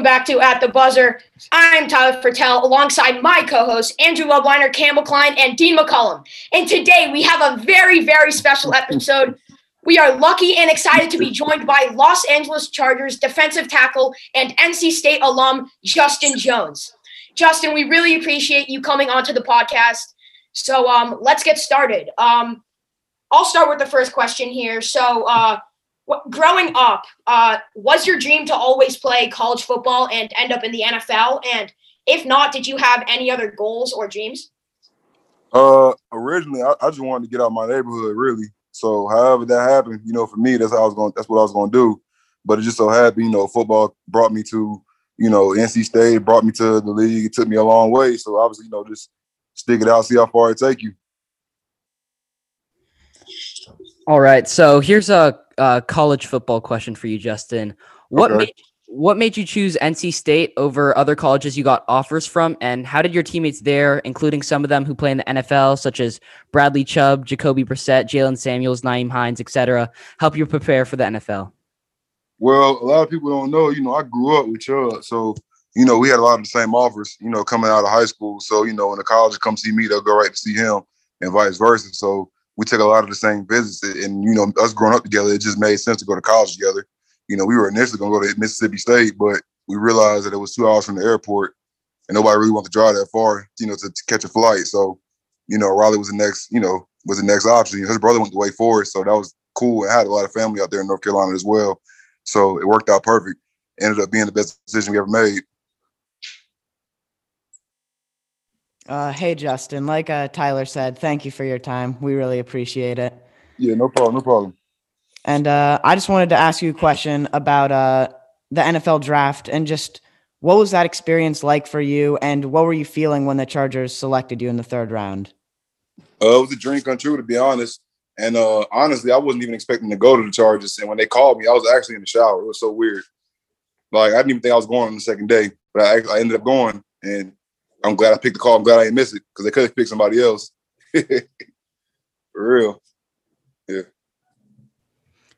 Welcome back to At the Buzzer. I'm Tyler Fertel alongside my co hosts, Andrew Loveliner, Campbell Klein, and Dean McCullum. And today we have a very, very special episode. We are lucky and excited to be joined by Los Angeles Chargers defensive tackle and NC State alum, Justin Jones. Justin, we really appreciate you coming onto the podcast. So um, let's get started. Um, I'll start with the first question here. So, uh, growing up, uh, was your dream to always play college football and end up in the NFL? And if not, did you have any other goals or dreams? Uh, originally, I, I just wanted to get out of my neighborhood, really. So, however that happened, you know, for me, that's how I was going. That's what I was going to do. But it just so happened, you know, football brought me to, you know, NC State, brought me to the league. It took me a long way. So, obviously, you know, just stick it out, see how far it take you. All right. So here's a, a college football question for you, Justin. What okay. made what made you choose NC State over other colleges you got offers from, and how did your teammates there, including some of them who play in the NFL, such as Bradley Chubb, Jacoby Brissett, Jaylen Samuels, Nyheim Hines, etc., help you prepare for the NFL? Well, a lot of people don't know. You know, I grew up with Chubb, so you know we had a lot of the same offers. You know, coming out of high school, so you know when the college come see me, they'll go right to see him, and vice versa. So we took a lot of the same visits, and you know, us growing up together, it just made sense to go to college together. You know, we were initially going to go to Mississippi State, but we realized that it was two hours from the airport, and nobody really wanted to drive that far, you know, to, to catch a flight. So, you know, Raleigh was the next, you know, was the next option. His brother went the way for it, so that was cool. I had a lot of family out there in North Carolina as well, so it worked out perfect. Ended up being the best decision we ever made. Uh, hey, Justin. Like uh, Tyler said, thank you for your time. We really appreciate it. Yeah, no problem. No problem. And uh, I just wanted to ask you a question about uh, the NFL draft and just what was that experience like for you? And what were you feeling when the Chargers selected you in the third round? Uh, it was a dream come true, to be honest. And uh, honestly, I wasn't even expecting to go to the Chargers. And when they called me, I was actually in the shower. It was so weird. Like I didn't even think I was going on the second day, but I, I ended up going. And I'm glad I picked the call. I'm glad I didn't miss it because they could have picked somebody else. For real. Yeah.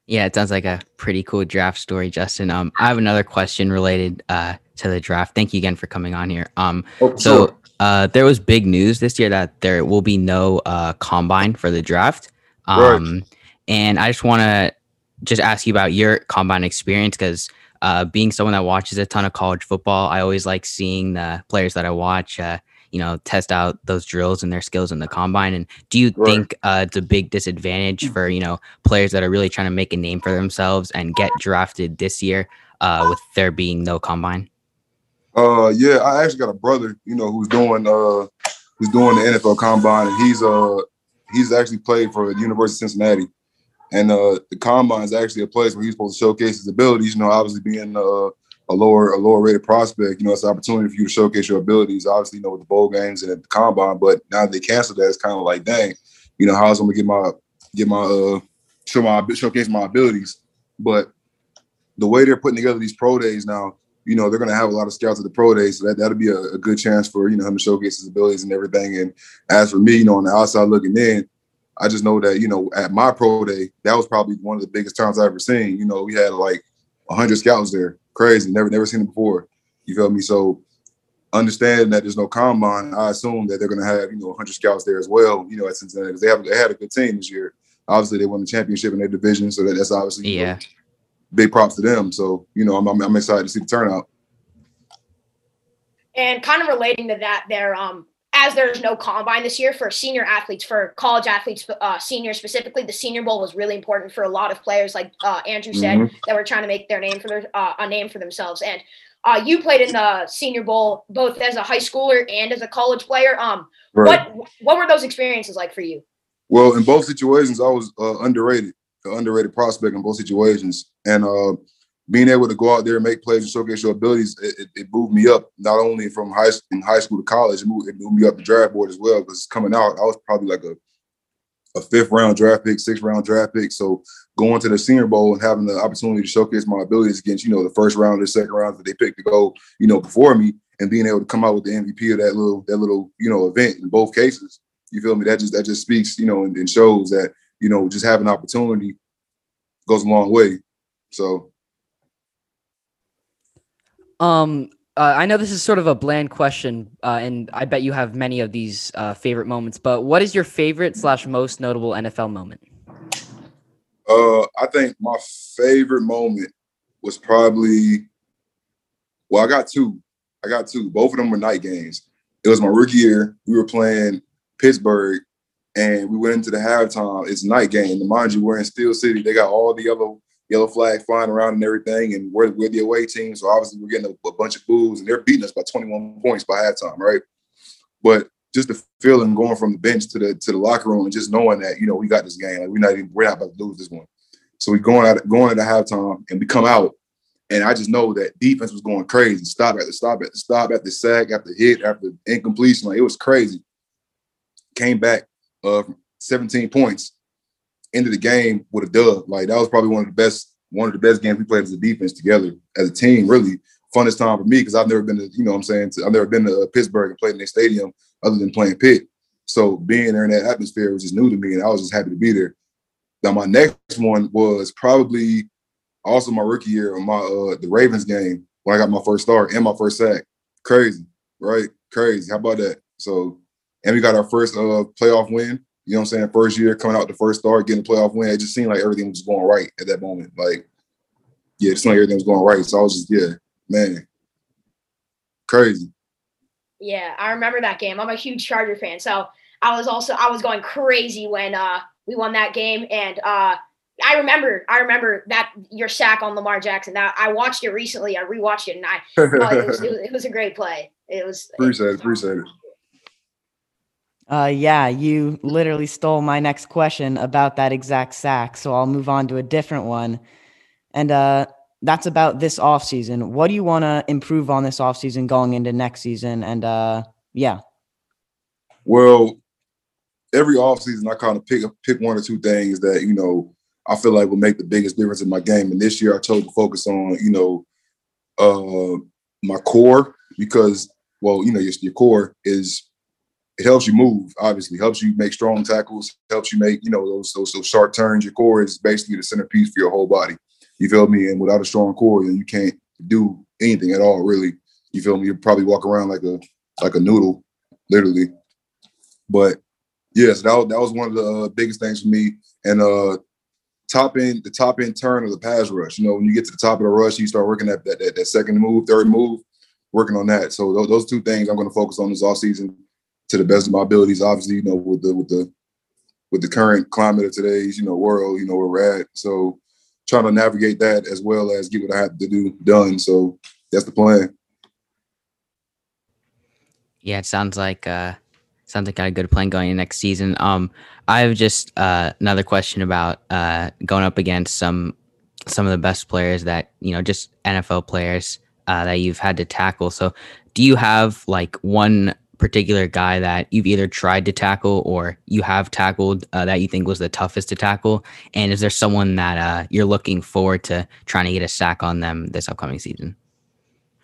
Yeah, it sounds like a pretty cool draft story, Justin. Um, I have another question related uh, to the draft. Thank you again for coming on here. Um, oh, so sure. uh, there was big news this year that there will be no uh, combine for the draft. Um, right. and I just want to just ask you about your combine experience because uh, being someone that watches a ton of college football, I always like seeing the players that I watch, uh, you know, test out those drills and their skills in the combine. And do you right. think uh, it's a big disadvantage for you know players that are really trying to make a name for themselves and get drafted this year uh, with there being no combine? Uh, yeah, I actually got a brother, you know, who's doing uh, who's doing the NFL combine, and he's uh, he's actually played for the University of Cincinnati. And uh, the combine is actually a place where he's supposed to showcase his abilities. You know, obviously being uh, a lower a lower rated prospect, you know, it's an opportunity for you to showcase your abilities. Obviously, you know, with the bowl games and at the combine, but now they canceled that, it's kind of like, dang, you know, how's I'm gonna get my get my uh show my showcase my abilities. But the way they're putting together these pro days now, you know, they're gonna have a lot of scouts at the pro days, so that that'll be a, a good chance for you know him to showcase his abilities and everything. And as for me, you know, on the outside looking in, I just know that, you know, at my pro day, that was probably one of the biggest times I ever seen. You know, we had like 100 scouts there. Crazy. Never, never seen it before. You feel me? So understanding that there's no combine, I assume that they're going to have, you know, 100 scouts there as well, you know, at Cincinnati. Because they, have, they had a good team this year. Obviously, they won the championship in their division. So that, that's obviously, yeah. Know, big props to them. So, you know, I'm, I'm, I'm excited to see the turnout. And kind of relating to that, there, um, as there's no combine this year for senior athletes, for college athletes, uh, seniors specifically, the Senior Bowl was really important for a lot of players, like uh, Andrew said, mm-hmm. that were trying to make their name for their uh, a name for themselves. And uh, you played in the Senior Bowl both as a high schooler and as a college player. Um, right. what what were those experiences like for you? Well, in both situations, I was uh, underrated, an underrated prospect in both situations, and uh, being able to go out there and make plays and showcase your abilities, it, it, it moved me up not only from high in high school to college, it moved, it moved me up the draft board as well. Because coming out, I was probably like a a fifth round draft pick, sixth round draft pick. So going to the Senior Bowl and having the opportunity to showcase my abilities against you know the first round or second round that they picked to go you know before me, and being able to come out with the MVP of that little that little you know event in both cases, you feel me? That just that just speaks you know and, and shows that you know just having opportunity goes a long way. So Um, uh, I know this is sort of a bland question, uh, and I bet you have many of these uh, favorite moments. But what is your favorite slash most notable NFL moment? Uh, I think my favorite moment was probably. Well, I got two. I got two. Both of them were night games. It was my rookie year. We were playing Pittsburgh, and we went into the halftime. It's night game. And mind you, we're in Steel City. They got all the yellow yellow flag flying around and everything, and we're, we're the away team. So obviously, we're getting a, a bunch of boos, and they're beating us by 21 points by halftime, right? But just the feeling going from the bench to the to the locker room and just knowing that you know we got this game, like we're not even we're not about to lose this one. So we going out going into halftime, and we come out, and I just know that defense was going crazy. Stop at the stop at the stop at the sack after hit after incompletion, like it was crazy. Came back uh 17 points into the game with a dub. Like that was probably one of the best one of the best games we played as a defense together as a team. Really funnest time for me because I've never been to you know what I'm saying to, I've never been to Pittsburgh and played in their stadium other than playing Pitt. So being there in that atmosphere was just new to me, and I was just happy to be there. Now my next one was probably also my rookie year on my uh the Ravens game when I got my first start and my first sack. Crazy, right? Crazy. How about that? So, and we got our first uh playoff win. You know what I'm saying? First year coming out the first start, getting a playoff win. It just seemed like everything was going right at that moment. Like, yeah, it seemed like everything was going right. So I was just, yeah, man, crazy. Yeah, I remember that game. I'm a huge Charger fan, so I was also I was going crazy when uh we won that game, and uh I remember I remember that your sack on Lamar Jackson. That I watched it recently. I rewatched it, and I oh, it, was, it, was, it was a great play. It was appreciate it, appreciate it. Uh, yeah, you literally stole my next question about that exact sack. So I'll move on to a different one. And uh, that's about this offseason. What do you want to improve on this offseason going into next season? And uh, yeah. Well, every offseason, I kind of pick pick one or two things that, you know, I feel like will make the biggest difference in my game. And this year I chose to focus on, you know, uh, my core because, well, you know, your, your core is it helps you move, obviously, helps you make strong tackles, helps you make, you know, those those, those sharp turns. Your core is basically the centerpiece for your whole body. You feel me? And without a strong core, then you can't do anything at all, really. You feel me? You probably walk around like a like a noodle, literally. But yes, that, that was one of the uh, biggest things for me. And uh top end, the top end turn of the pass rush. You know, when you get to the top of the rush, you start working at that, that, that second move, third move, working on that. So those, those two things I'm going to focus on this off season to the best of my abilities. Obviously, you know, with the with the with the current climate of today's you know world, you know where we're at. So trying to navigate that as well as get what I have to do done. So that's the plan. Yeah, it sounds like uh sounds like got a good plan going in next season. Um I have just uh another question about uh going up against some some of the best players that, you know, just NFL players uh that you've had to tackle. So do you have like one particular guy that you've either tried to tackle or you have tackled uh, that you think was the toughest to tackle? And is there someone that uh, you're looking forward to trying to get a sack on them this upcoming season?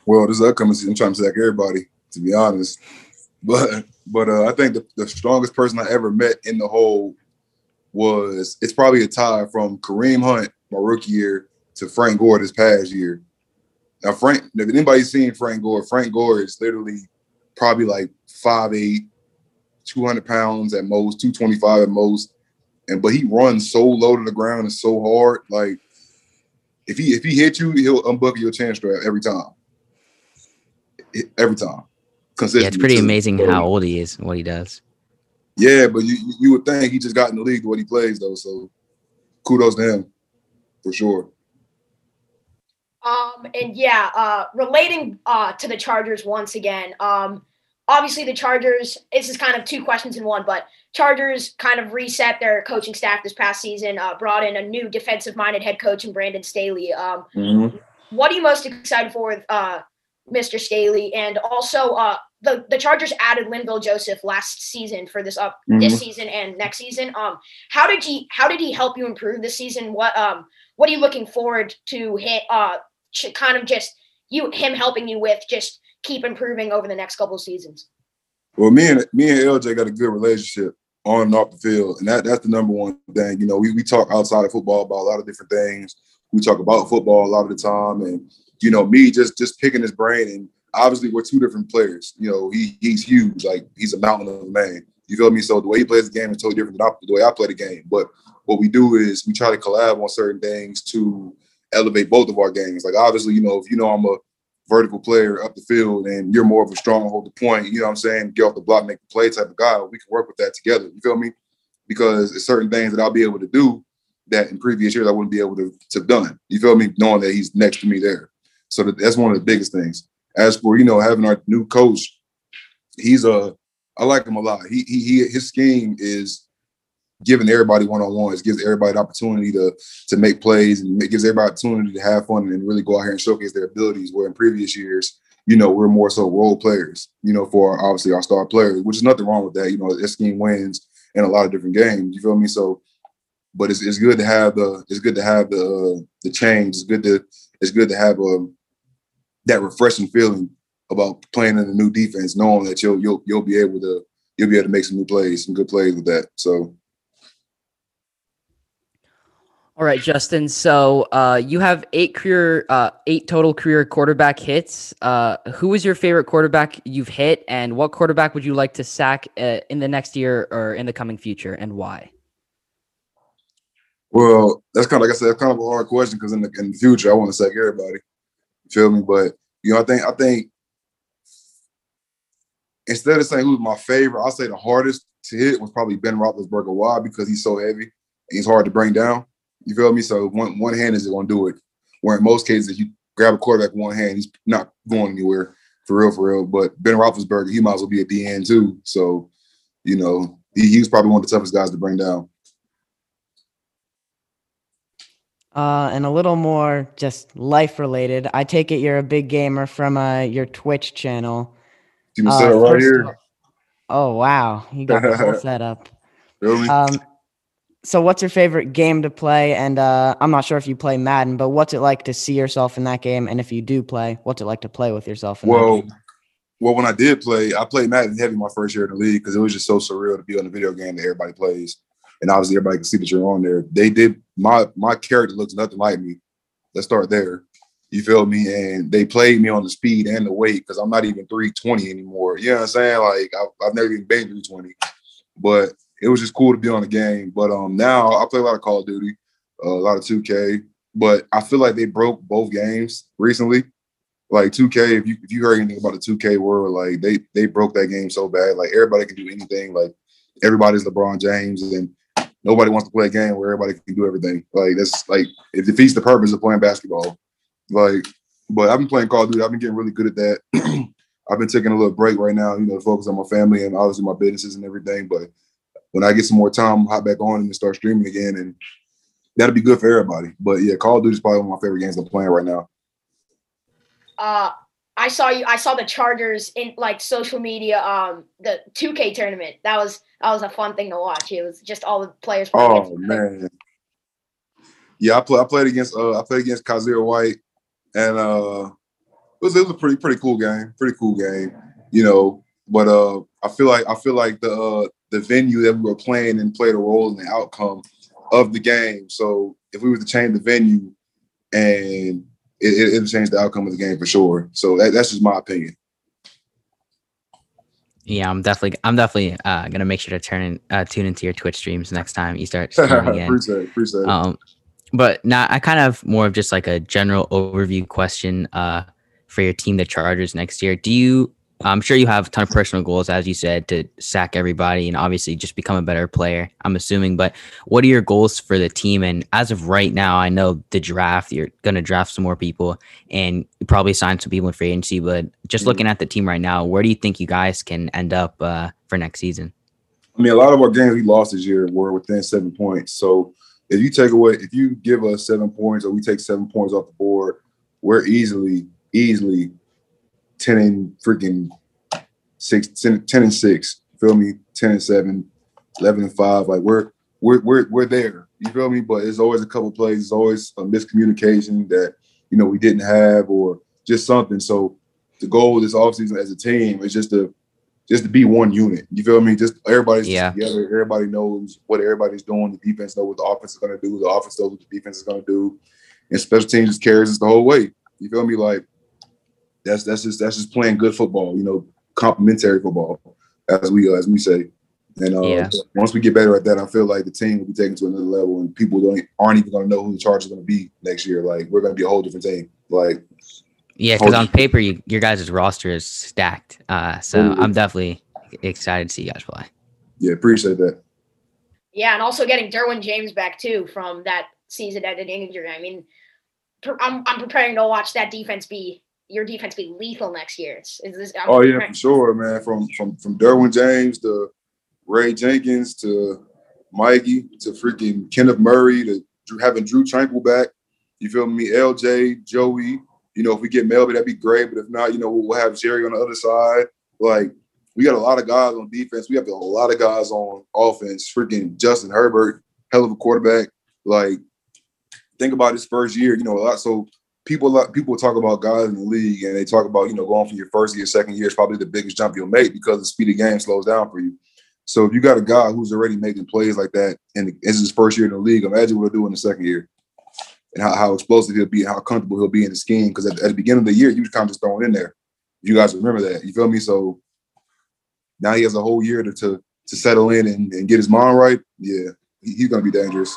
Well, this upcoming season, I'm trying to sack everybody, to be honest. But but uh, I think the, the strongest person I ever met in the whole was it's probably a tie from Kareem Hunt my rookie year to Frank Gore this past year. Now, Frank, if anybody's seen Frank Gore, Frank Gore is literally probably like 5'8, 200 pounds at most, 225 at most. And but he runs so low to the ground and so hard. Like if he if he hit you, he'll unbuckle your chin strap every time. Every time. Yeah, it's pretty amazing how old he is and what he does. Yeah, but you you would think he just got in the league to what he plays though. So kudos to him for sure. Um and yeah, uh relating uh to the Chargers once again. Um obviously the Chargers, this is kind of two questions in one, but Chargers kind of reset their coaching staff this past season, uh, brought in a new defensive minded head coach in Brandon Staley. Um, mm-hmm. What are you most excited for with uh, Mr. Staley? And also, uh, the, the Chargers added Linval Joseph last season for this up mm-hmm. this season and next season. Um, how did he how did he help you improve this season? What um what are you looking forward to hit uh kind of just you him helping you with just keep improving over the next couple seasons? Well, me and me and LJ got a good relationship on and off the field. And that that's the number one thing. You know, we, we talk outside of football about a lot of different things. We talk about football a lot of the time. And, you know, me just just picking his brain and obviously we're two different players. You know, he he's huge, like he's a mountain of a man. You feel me? So the way he plays the game is totally different than the way I play the game. But what we do is we try to collab on certain things to elevate both of our games. Like obviously, you know, if you know I'm a vertical player up the field and you're more of a strong hold the point, you know what I'm saying, get off the block, make the play type of guy, we can work with that together. You feel me? Because it's certain things that I'll be able to do that in previous years I wouldn't be able to, to have done. You feel me? Knowing that he's next to me there. So that's one of the biggest things. As for, you know, having our new coach, he's a I like him a lot. He he, he his scheme is giving everybody one on ones, gives everybody the opportunity to to make plays, and it gives everybody opportunity to have fun and really go out here and showcase their abilities. Where in previous years, you know, we're more so role players, you know, for obviously our star players, which is nothing wrong with that. You know, this scheme wins in a lot of different games. You feel me? So, but it's, it's good to have the it's good to have the uh, the change. It's good to it's good to have um, that refreshing feeling about playing in a new defense, knowing that you'll you'll you'll be able to you'll be able to make some new plays, some good plays with that. So. All right, Justin. So uh, you have eight career, uh, eight total career quarterback hits. Uh, who is your favorite quarterback you've hit, and what quarterback would you like to sack uh, in the next year or in the coming future, and why? Well, that's kind of like I said, kind of a hard question because in the in the future, I want to sack everybody. You feel me? But you know, I think I think instead of saying who's my favorite, I'll say the hardest to hit was probably Ben Roethlisberger. Why? Because he's so heavy and he's hard to bring down. You feel me? So one one hand isn't going to do it. Where in most cases, if you grab a quarterback with one hand, he's not going anywhere for real, for real. But Ben Roethlisberger, he might as well be at the end too. So, you know, he, he was probably one of the toughest guys to bring down. Uh, and a little more just life related. I take it you're a big gamer from uh, your Twitch channel. You uh, right here. Oh wow, you got the whole setup. Really? Um, so what's your favorite game to play? And uh, I'm not sure if you play Madden, but what's it like to see yourself in that game? And if you do play, what's it like to play with yourself? In well, well, when I did play, I played Madden heavy my first year in the league because it was just so surreal to be on a video game that everybody plays, and obviously everybody can see that you're on there. They did my my character looks nothing like me. Let's start there. You feel me? And they played me on the speed and the weight because I'm not even 320 anymore. You know what I'm saying? Like I've, I've never even been 320, but it was just cool to be on the game. But um now I play a lot of Call of Duty, uh, a lot of 2K. But I feel like they broke both games recently. Like 2K, if you if you heard anything about the 2K world, like they they broke that game so bad. Like everybody can do anything. Like everybody's LeBron James, and nobody wants to play a game where everybody can do everything. Like that's like it defeats the purpose of playing basketball. Like, but I've been playing Call of Duty. I've been getting really good at that. I've been taking a little break right now, you know, to focus on my family and obviously my businesses and everything. But when I get some more time, I'll hop back on and start streaming again, and that'll be good for everybody. But yeah, Call of Duty is probably one of my favorite games I'm playing right now. Uh, I saw you. I saw the Chargers in like social media. Um, the 2K tournament. That was that was a fun thing to watch. It was just all the players. Oh man. Yeah, I play. I played against. Uh, I played against Kyzir White and uh, it was it was a pretty pretty cool game, pretty cool game, you know. But uh, I feel like I feel like the uh, the venue that we were playing and played a role in the outcome of the game. So if we were to change the venue, and it, it, change the outcome of the game for sure. So that, that's just my opinion. Yeah, I'm definitely I'm definitely uh, gonna make sure to turn in, uh, tune into your Twitch streams next time you start streaming again. appreciate it, appreciate it. Um, but now I kind of more of just like a general overview question uh, for your team, the Chargers next year. Do you? I'm sure you have a ton of personal goals, as you said, to sack everybody and obviously just become a better player. I'm assuming, but what are your goals for the team? And as of right now, I know the draft, you're going to draft some more people and probably sign some people in free agency. But just mm-hmm. looking at the team right now, where do you think you guys can end up uh, for next season? I mean, a lot of our games we lost this year were within seven points. So if you take away, if you give us seven points or we take seven points off the board, we're easily, easily 10 and freaking six, 10, 10 and six. Feel me? 10 and seven, 11 and five. Like we're, we're, we're, we're there. You feel me? But it's always a couple plays. It's always a miscommunication that, you know, we didn't have or just something. So the goal this offseason as a team is just to just to be one unit. You feel me? Just everybody's Yeah. together. Everybody knows what everybody's doing. The defense knows what the offense is going to do. The offense knows what the defense is going to do. And special teams just carries us the whole way. You feel me? Like that's that's just that's just playing good football. You know, complementary football, as we as we say. And uh, Yeah. once we get better at that, I feel like the team will be taken to another level, and people don't aren't even going to know who the Chargers are going to be next year. Like we're going to be a whole different team. Like Yeah, because on paper, you, your guys' roster is stacked. Uh, so Totally. I'm definitely excited to see you guys play. yeah, appreciate that. Yeah, and also getting Derwin James back too from that season-ending injury. I mean, I'm I'm preparing to watch that defense be your defense be lethal next year. It's, is this, I'm Oh yeah, for sure, man. From from from Derwin James to Ray Jenkins to Mikey to freaking Kenneth Murray to having Drue Tranquill back. You feel me? LJ, Joey. You know, if we get Melby, that'd be great. But if not, you know, we'll have Jerry on the other side. Like we got a lot of guys on defense. We have a lot of guys on offense. Freaking Justin Herbert, hell of a quarterback. Like think about his first year. You know, a lot. So people people talk about guys in the league and they talk about you know going from your first year, second year is probably the biggest jump you'll make because the speed of game slows down for you. So if you got a guy who's already making plays like that and it's his first year in the league, imagine what he'll do in the second year and how, how explosive he'll be and how comfortable he'll be in the scheme. Because at, at the beginning of the year, he was kind of just thrown in there. You guys remember that. You feel me? So now he has a whole year to to, to settle in and, and get his mind right. Yeah, he- he's gonna be dangerous.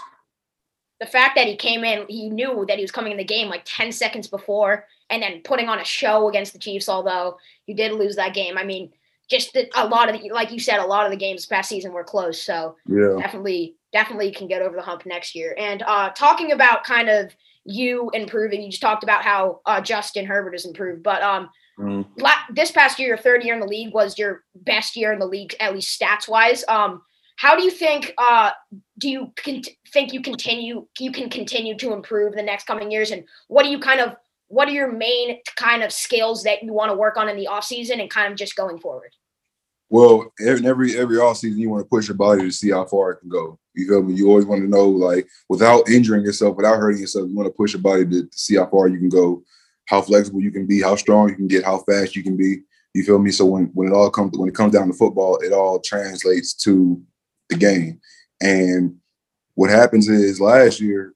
The fact that he came in, he knew that he was coming in the game like 10 seconds before and then putting on a show against the Chiefs, although you did lose that game. I mean, just the, a lot of the, like you said, a lot of the games past season were close. So Yeah. definitely, definitely can get over the hump next year. And uh, talking about kind of you improving, you just talked about how uh, Justin Herbert has improved, but um, Mhm. la- this past year, your third year in the league was your best year in the league, at least stats wise. Um, how do you think? Uh, do you con- think you continue? You can continue to improve the next coming years, and what do you kind of? What are your main kind of skills that you want to work on in the off season and kind of just going forward? Well, every every every off season, you want to push your body to see how far it can go. You feel me? You always want to know, like, without injuring yourself, without hurting yourself, you want to push your body to, to see how far you can go, how flexible you can be, how strong you can get, how fast you can be. You feel me? So when when it all comes when it comes down to football, it all translates to the game. And what happens is last year,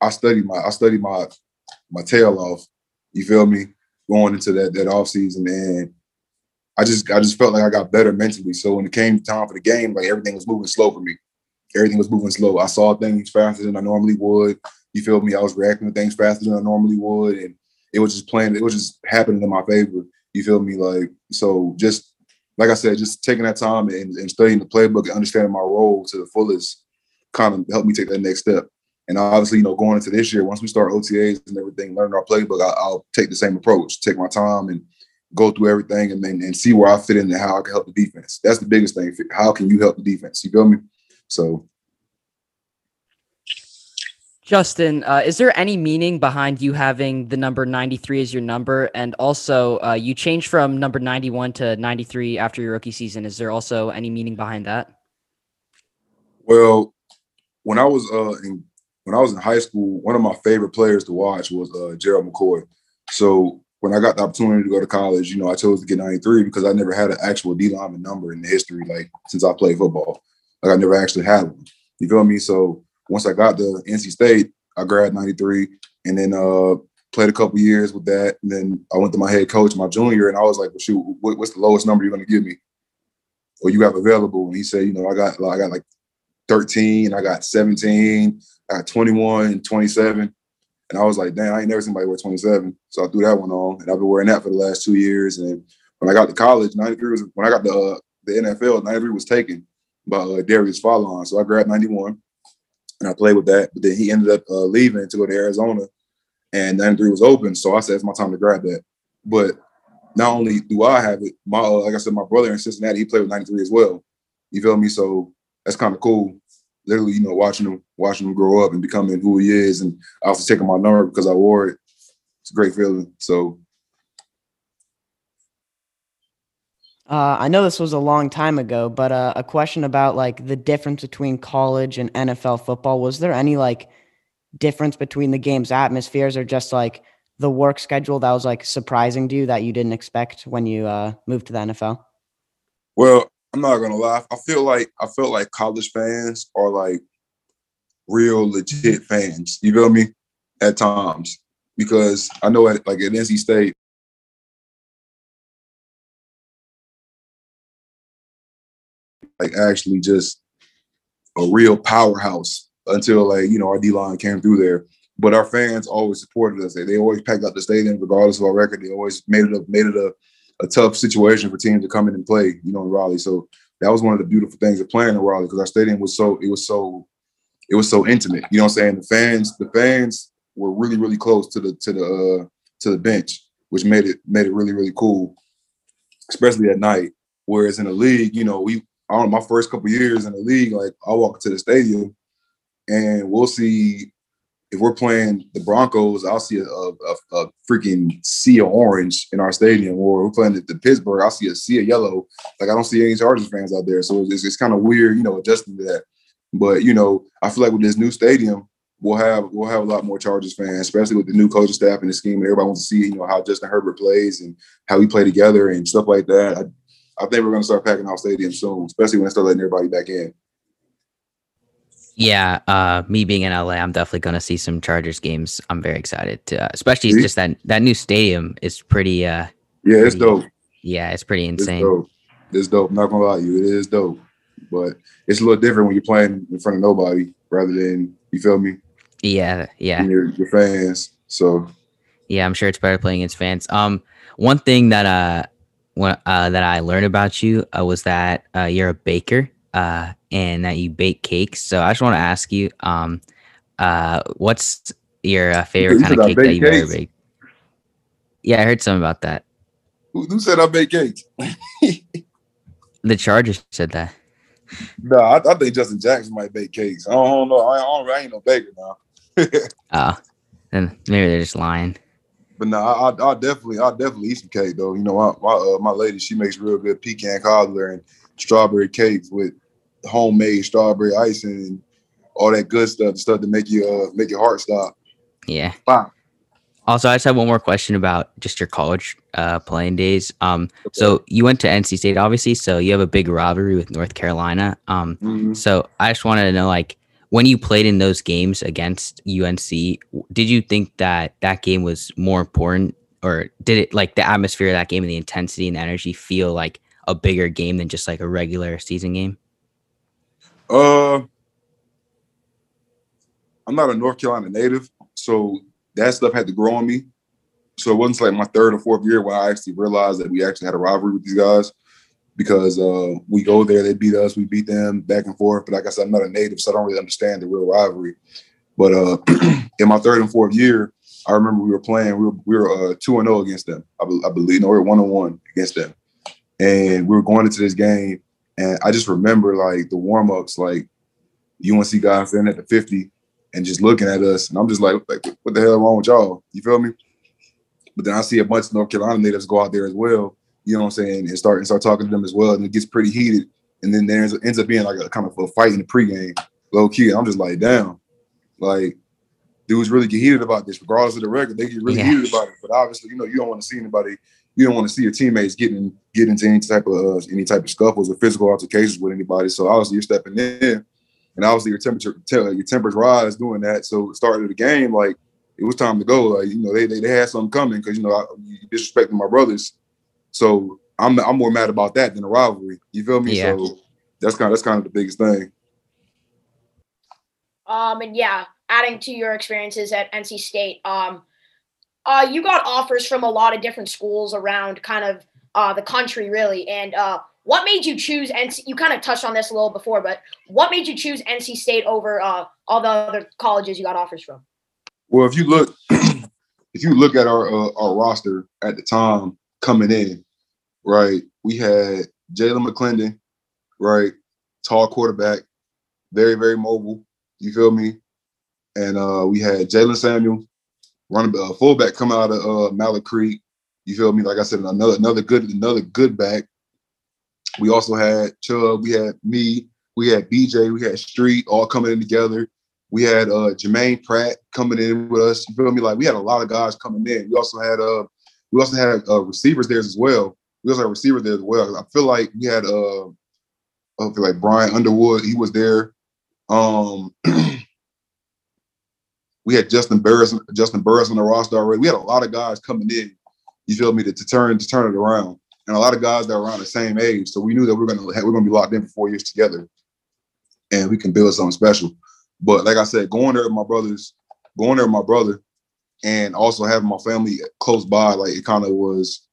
I studied my I studied my my tail off. You feel me? Going into that that off season and I just I just felt like I got better mentally. So when it came time for the game, like everything was moving slow for me. Everything was moving slow. I saw things faster than I normally would. You feel me? I was reacting to things faster than I normally would, and it was just playing. It was just happening in my favor. You feel me? Like so, just like I said, just taking that time and, and studying the playbook and understanding my role to the fullest, kind of helped me take that next step. And obviously, you know, going into this year, once we start OTAs and everything, learning our playbook, I, I'll take the same approach, take my time and go through everything and then and see where I fit in and how I can help the defense. That's the biggest thing. How can you help the defense? You feel me? So Justin, uh, is there any meaning behind you having the number 93 as your number? And also, uh, you changed from number 91 to 93 after your rookie season. Is there also any meaning behind that? well, when I was uh in when I was in high school, one of my favorite players to watch was uh Gerald McCoy. So when I got the opportunity to go to college, you know, I chose to get 93 because I never had an actual D lineman number in the history, like since I played football. Like I never actually had one. You feel me? So once I got to NC State, I grabbed 93 and then uh played a couple years with that. And then I went to my head coach my junior and I was like, well, shoot, what, what's the lowest number you're gonna give me? Or you have available? And he said, you know, I got I got like 13, I got 17, I got 21, 27. And I was like, damn, I ain't never seen anybody wear 27. So I threw that one on. And I've been wearing that for the last two years. And when I got to college, 93 was when I got the uh, the NFL, 93 was taken by uh, Darius Philon. So I grabbed 91 and I played with that. But then he ended up uh, leaving to go to Arizona and 93 was open. So I said, it's my time to grab that. But not only do I have it, my uh, like I said, my brother in Cincinnati, he played with 93 as well. You feel me? So that's kind of cool. Literally, you know, watching him, watching him grow up and becoming who he is, and also taking my number because I wore it. It's a great feeling. So Uh, I know this was a long time ago, but uh, a question about like the difference between college and NFL football. Was there any like difference between the game's atmospheres, or just like the work schedule that was like surprising to you that you didn't expect when you uh, moved to the NFL? Well, I'm not gonna lie. I feel like I feel like college fans are like real legit fans. You feel me? At times, because I know at like at NC State, like actually just a real powerhouse until like you know our D line came through there. But our fans always supported us. They, they always packed out the stadium regardless of our record. They always made it a made it a, a tough situation for teams to come in and play. You know, in Raleigh. So that was one of the beautiful things of playing in Raleigh because our stadium was so it was so it was so intimate. You know what I'm saying? The fans the fans were really really close to the to the uh, to the bench, which made it made it really really cool, especially at night. Whereas in the league, you know, we I don't know, my first couple years in the league, like I walk to the stadium and we'll see if we're playing the Broncos, I'll see a, a, a freaking sea of orange in our stadium, or we're playing the, the, Pittsburgh, I'll see a sea of yellow. Like I don't see any Chargers fans out there, so it's, it's kind of weird, you know, adjusting to that. But you know, I feel like with this new stadium, we'll have we'll have a lot more Chargers fans, especially with the new coaching staff and the scheme. And everybody wants to see, you know, how Justin Herbert plays and how we play together and stuff like that. I, I think we're going to start packing our stadium soon, especially when they start letting everybody back in. Yeah, uh, me being in LA, I'm definitely going to see some Chargers games. I'm very excited to, uh, especially see? just that that new stadium is pretty. Uh, yeah, it's dope. Yeah, it's pretty insane. It's dope. It's dope. I'm not gonna lie to you, it is dope. But it's a little different when you're playing in front of nobody rather than you feel me. Yeah, yeah. Your, your fans. So. Yeah, I'm sure it's better playing against fans. Um, one thing that uh what, uh, that I learned about you uh, was that uh, you're a baker uh, and that you bake cakes. So I just want to ask you, um, uh, what's your uh, favorite kind of cake that you've ever baked? Yeah, I heard something about that. Who, who said I bake cakes? the Chargers said that. No, I, I, think Justin Jackson might bake cakes. I don't, I don't know. I, I, don't, I ain't no baker now. oh, then maybe they're just lying. But no, I, I, definitely, I definitely eat some cake though. You know, my my, uh, my lady, she makes real good pecan cobbler and strawberry cakes with homemade strawberry icing and all that good stuff, stuff to make you uh, make your heart stop. Yeah. Wow. Also, I just have one more question about just your college uh, playing days. Um, so you went to NC State, obviously, so you have a big rivalry with North Carolina. Um, mm-hmm. so I just wanted to know, like, when you played in those games against UNC, did you think that that game was more important, or did it like the atmosphere of that game and the intensity and the energy feel like a bigger game than just like a regular season game? Uh, I'm not a North Carolina native, so that stuff had to grow on me. So it wasn't like my third or fourth year when I actually realized that we actually had a rivalry with these guys because uh, we go there, they beat us, we beat them back and forth. But like I said, I'm not a native, so I don't really understand the real rivalry. But uh, in my third and fourth year, I remember we were playing. We were we uh, two and zero oh against them. I, I, believe no, we were one on one against them, and we were going into this game. And I just remember like the warm ups, like UNC guys in at the fifty, and just looking at us, and I'm just like, like, what the hell wrong with y'all? You feel me? But then I see a bunch of North Carolina natives go out there as well, you know what I'm saying, and start and start talking to them as well, and it gets pretty heated. And then there ends up being like a kind of a fight in the pregame, low key. I'm just like, damn, like dudes really get heated about this, regardless of the record. They get really yeah. heated about it. But obviously, you know, you don't want to see anybody. You don't want to see your teammates getting get into any type of uh, any type of scuffles or physical altercations with anybody. So obviously, you're stepping in, and obviously your temperature your tempers rise doing that. So starting the game, like it was time to go. Like you know, they they, they had something coming because you know I, you disrespecting my brothers. So I'm I'm more mad about that than a rivalry. You feel me? Yeah. So that's kind of that's kind of the biggest thing. Um and yeah, adding to your experiences at NC State, um, uh, you got offers from a lot of different schools around kind of uh, the country, really. And uh, what made you choose NC? You kind of touched on this a little before, but what made you choose NC State over uh, all the other colleges you got offers from? Well, if you look, if you look at our uh, our roster at the time coming in, right? We had Jalan McClendon, right? Tall quarterback, very, very mobile. You feel me? And uh, we had Jaylen Samuel, running uh, fullback coming out of uh, Mallard Creek. You feel me? Like I said, another another good another good back. We also had Chubb, we had me, we had BJ, we had Street all coming in together. We had uh Jermaine Pratt coming in with us. You feel me? Like we had a lot of guys coming in. We also had uh we also had uh, receivers there as well. we also had receivers there as well. I feel like we had uh, I feel like Bryan Underwood. He was there. Um, we had Justin Burris, Justin Burris on the roster already. We had a lot of guys coming in. You feel me to, to turn to turn it around, and a lot of guys that were around the same age. So we knew that we are gonna have, we're gonna be locked in for four years together, and we can build something special. But like I said, going there with my brothers, going there with my brother, and also having my family close by, like it kind of was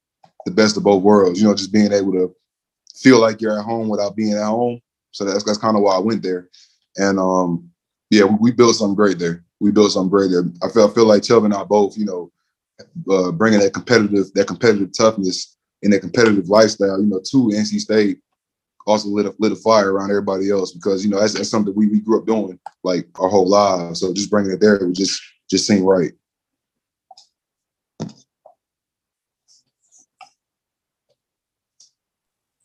the best of both worlds. You know, just being able to feel like you're at home without being at home. So that's that's kind of why I went there. And um, yeah, we, we, built something great there. We built something great there. I feel I feel like Chelvin and I both, you know, uh, bringing that competitive that competitive toughness and that competitive lifestyle, you know, to NC State also lit a, lit a fire around everybody else because you know that's, that's something we, we grew up doing like our whole lives. So just bringing it there would just just seem right.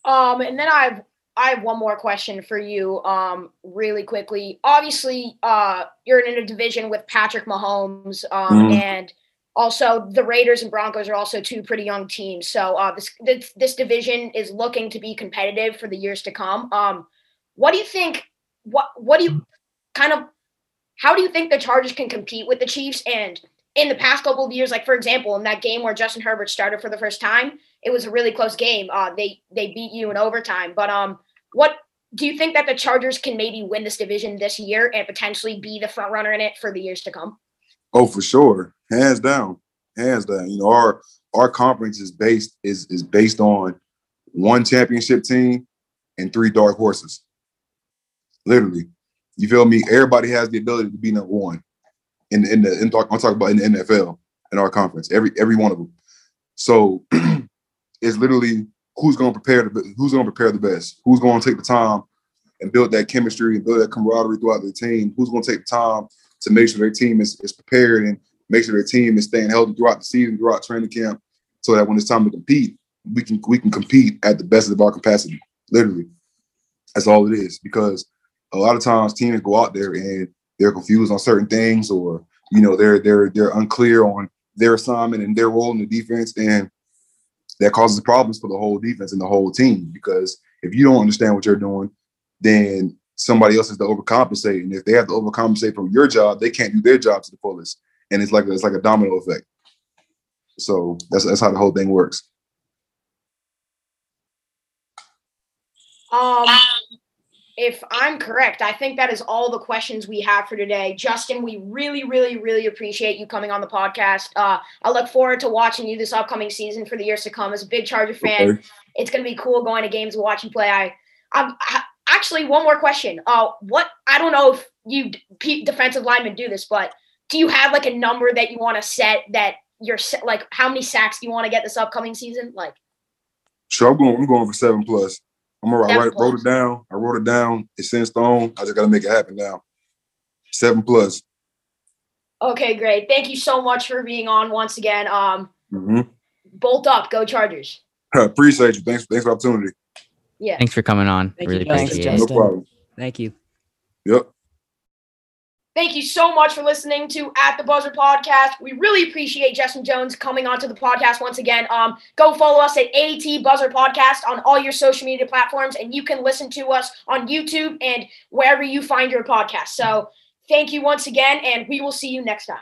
Um, and then I've I have one more question for you, um, really quickly. Obviously, uh, you're in a division with Patrick Mahomes, um, mm-hmm. and also the Raiders and Broncos are also two pretty young teams. So uh, this, this, this division is looking to be competitive for the years to come. Um, what do you think? What what do you kind of? How do you think the Chargers can compete with the Chiefs? And in the past couple of years, like for example, in that game where Justin Herbert started for the first time, it was a really close game. Uh, they they beat you in overtime. But um, what do you think that the Chargers can maybe win this division this year and potentially be the front runner in it for the years to come? Oh, for sure, hands down, hands down. You know, our our conference is based is is based on one championship team and three dark horses. Literally, you feel me? Everybody has the ability to be number one in in the in, I'm talking about in the NFL in our conference. Every every one of them. So it's literally who's going to prepare the who's going to prepare the best, who's going to take the time and build that chemistry and build that camaraderie throughout the team, who's going to take the time to make sure their team is, is prepared and make sure their team is staying healthy throughout the season, throughout training camp, so that when it's time to compete, we can we can compete at the best of our capacity. Literally, that's all it is. Because a lot of times teams go out there and they're confused on certain things, or you know they're they're they're unclear on their assignment and their role in the defense, and that causes problems for the whole defense and the whole team. Because if you don't understand what you're doing, then somebody else has to overcompensate. And if they have to overcompensate from your job, they can't do their job to the fullest. And it's like it's like a domino effect. So that's that's how the whole thing works. Um if I'm correct, I think that is all the questions we have for today. Justin, we really, really, really appreciate you coming on the podcast. Uh, I look forward to watching you this upcoming season for the years to come. As a big Charger fan, okay. it's going to be cool going to games and watching play. I, I'm I, actually one more question. Uh, what I don't know if you defensive linemen do this, but do you have like a number that you want to set that you're like how many sacks do you want to get this upcoming season? Like, sure, I'm going. I'm going for seven plus. I'm gonna I write, wrote it down. I wrote it down. It's in stone. I just gotta make it happen now. Seven plus. Okay, great. Thank you so much for being on once again. Um, mm-hmm. bolt up, go Chargers. appreciate you. Thanks. Thanks for the opportunity. Yeah. Thanks for coming on. Thank really appreciate it. No problem. Thank you. Yep. Thank you so much for listening to At the Buzzer podcast. We really appreciate Justin Jones coming onto the podcast once again. Um, go follow us at AT Buzzer Podcast on all your social media platforms, and you can listen to us on YouTube and wherever you find your podcast. So thank you once again, and we will see you next time.